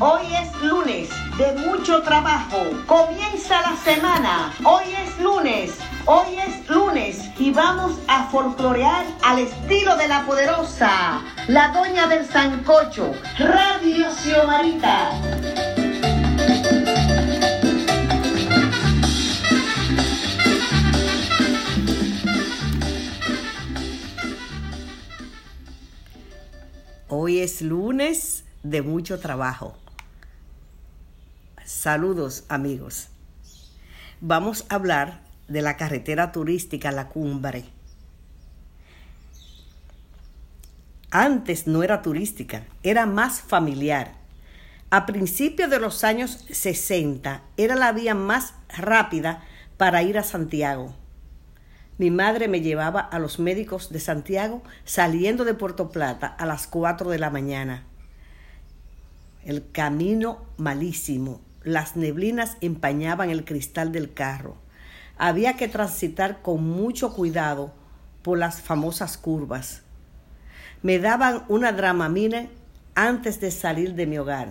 Hoy es lunes de mucho trabajo. Comienza la semana. Hoy es lunes. Hoy es lunes y vamos a folclorear al estilo de la poderosa, la doña del sancocho, Radio Xiomarita. Es lunes de mucho trabajo. Saludos amigos. Vamos a hablar de la carretera turística La Cumbre. Antes no era turística, era más familiar. A principios de los años 60 era la vía más rápida para ir a Santiago. Mi madre me llevaba a los médicos de Santiago saliendo de Puerto Plata a las 4 de la mañana. El camino malísimo, las neblinas empañaban el cristal del carro. Había que transitar con mucho cuidado por las famosas curvas. Me daban una dramamine antes de salir de mi hogar.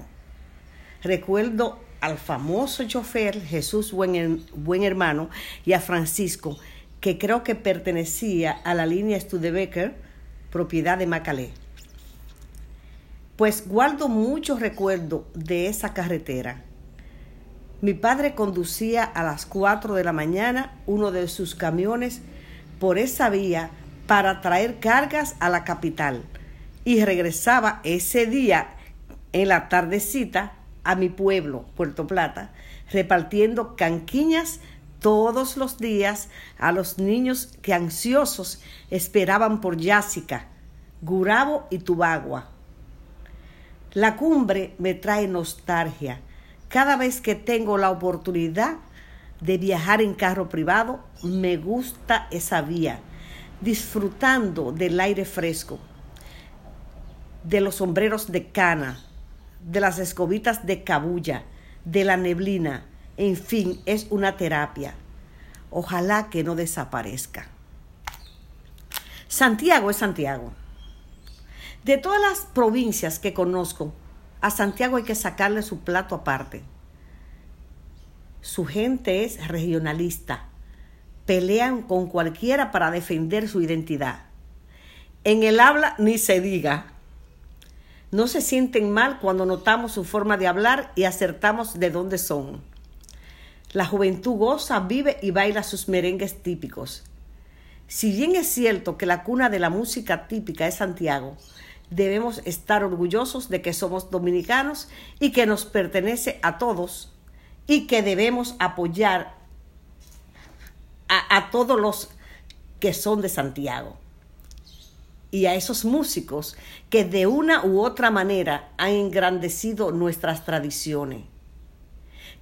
Recuerdo al famoso chofer Jesús Buen, Buen Hermano y a Francisco que creo que pertenecía a la línea Studebaker, propiedad de Macalé. Pues guardo muchos recuerdos de esa carretera. Mi padre conducía a las 4 de la mañana uno de sus camiones por esa vía para traer cargas a la capital y regresaba ese día en la tardecita a mi pueblo, Puerto Plata, repartiendo canquiñas todos los días a los niños que ansiosos esperaban por Yásica, Gurabo y Tubagua. La cumbre me trae nostalgia. Cada vez que tengo la oportunidad de viajar en carro privado, me gusta esa vía, disfrutando del aire fresco, de los sombreros de cana, de las escobitas de cabulla, de la neblina, en fin, es una terapia. Ojalá que no desaparezca. Santiago es Santiago. De todas las provincias que conozco, a Santiago hay que sacarle su plato aparte. Su gente es regionalista. Pelean con cualquiera para defender su identidad. En el habla ni se diga. No se sienten mal cuando notamos su forma de hablar y acertamos de dónde son. La juventud goza, vive y baila sus merengues típicos. Si bien es cierto que la cuna de la música típica es Santiago, debemos estar orgullosos de que somos dominicanos y que nos pertenece a todos y que debemos apoyar a, a todos los que son de Santiago y a esos músicos que de una u otra manera han engrandecido nuestras tradiciones.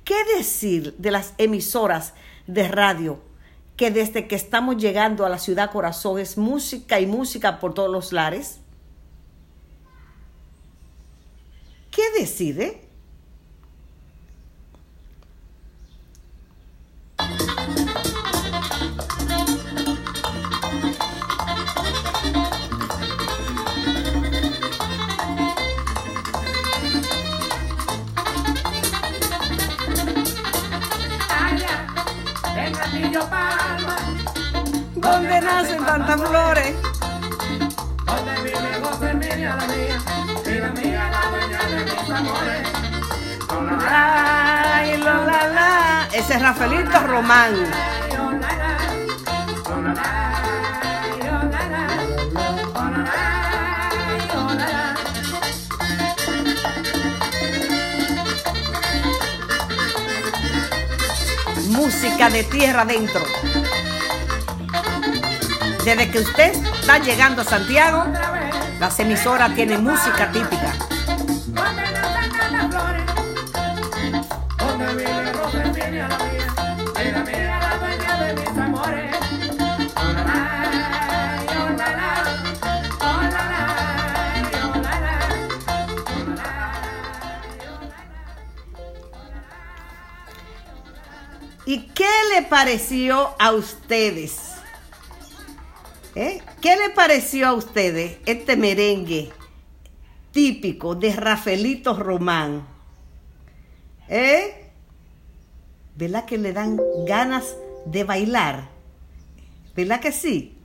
¿Qué decir de las emisoras de radio que desde que estamos llegando a la ciudad corazón es música y música por todos los lares? ¿Qué decide? Donde nacen tantas flores. Donde vive José Emilia la mía, y la mía la dueña de mis amores. Ay, lo, la, la. Ese es Rafaelito Román. Música de tierra adentro. Desde que usted está llegando a Santiago, las emisoras tienen música típica. ¿Y qué le pareció a ustedes? ¿Eh? ¿Qué le pareció a ustedes este merengue típico de Rafaelito Román? ¿Eh? ¿Verdad que le dan ganas de bailar? ¿Verdad que sí?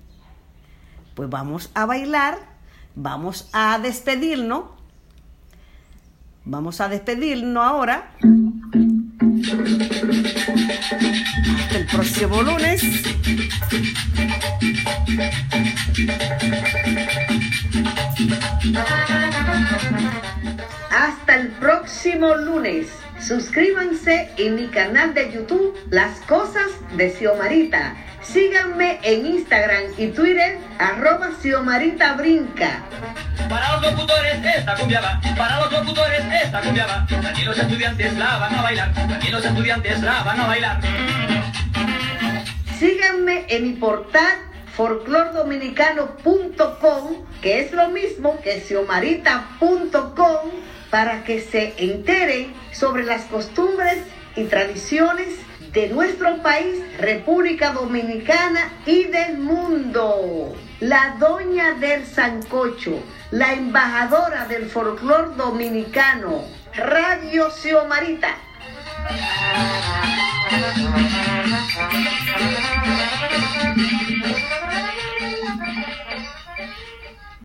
Pues vamos a bailar, vamos a despedirnos. Vamos a despedirnos ahora. Hasta el próximo lunes. Hasta el próximo lunes. Suscríbanse en mi canal de YouTube Las Cosas de Xiomarita. Síganme en Instagram y Twitter arroba Xiomarita Brinca. Para los locutores esta cumbia va, para los locutores esta cumbia va. Aquí los estudiantes la van a bailar, aquí los estudiantes la van a bailar. Síganme en mi portal folclordominicano.com, que es lo mismo que xiomarita.com, para que se enteren sobre las costumbres y tradiciones de nuestro país, República Dominicana y del mundo. La doña del Sancocho, la embajadora del folclor dominicano, Radio Xiomarita.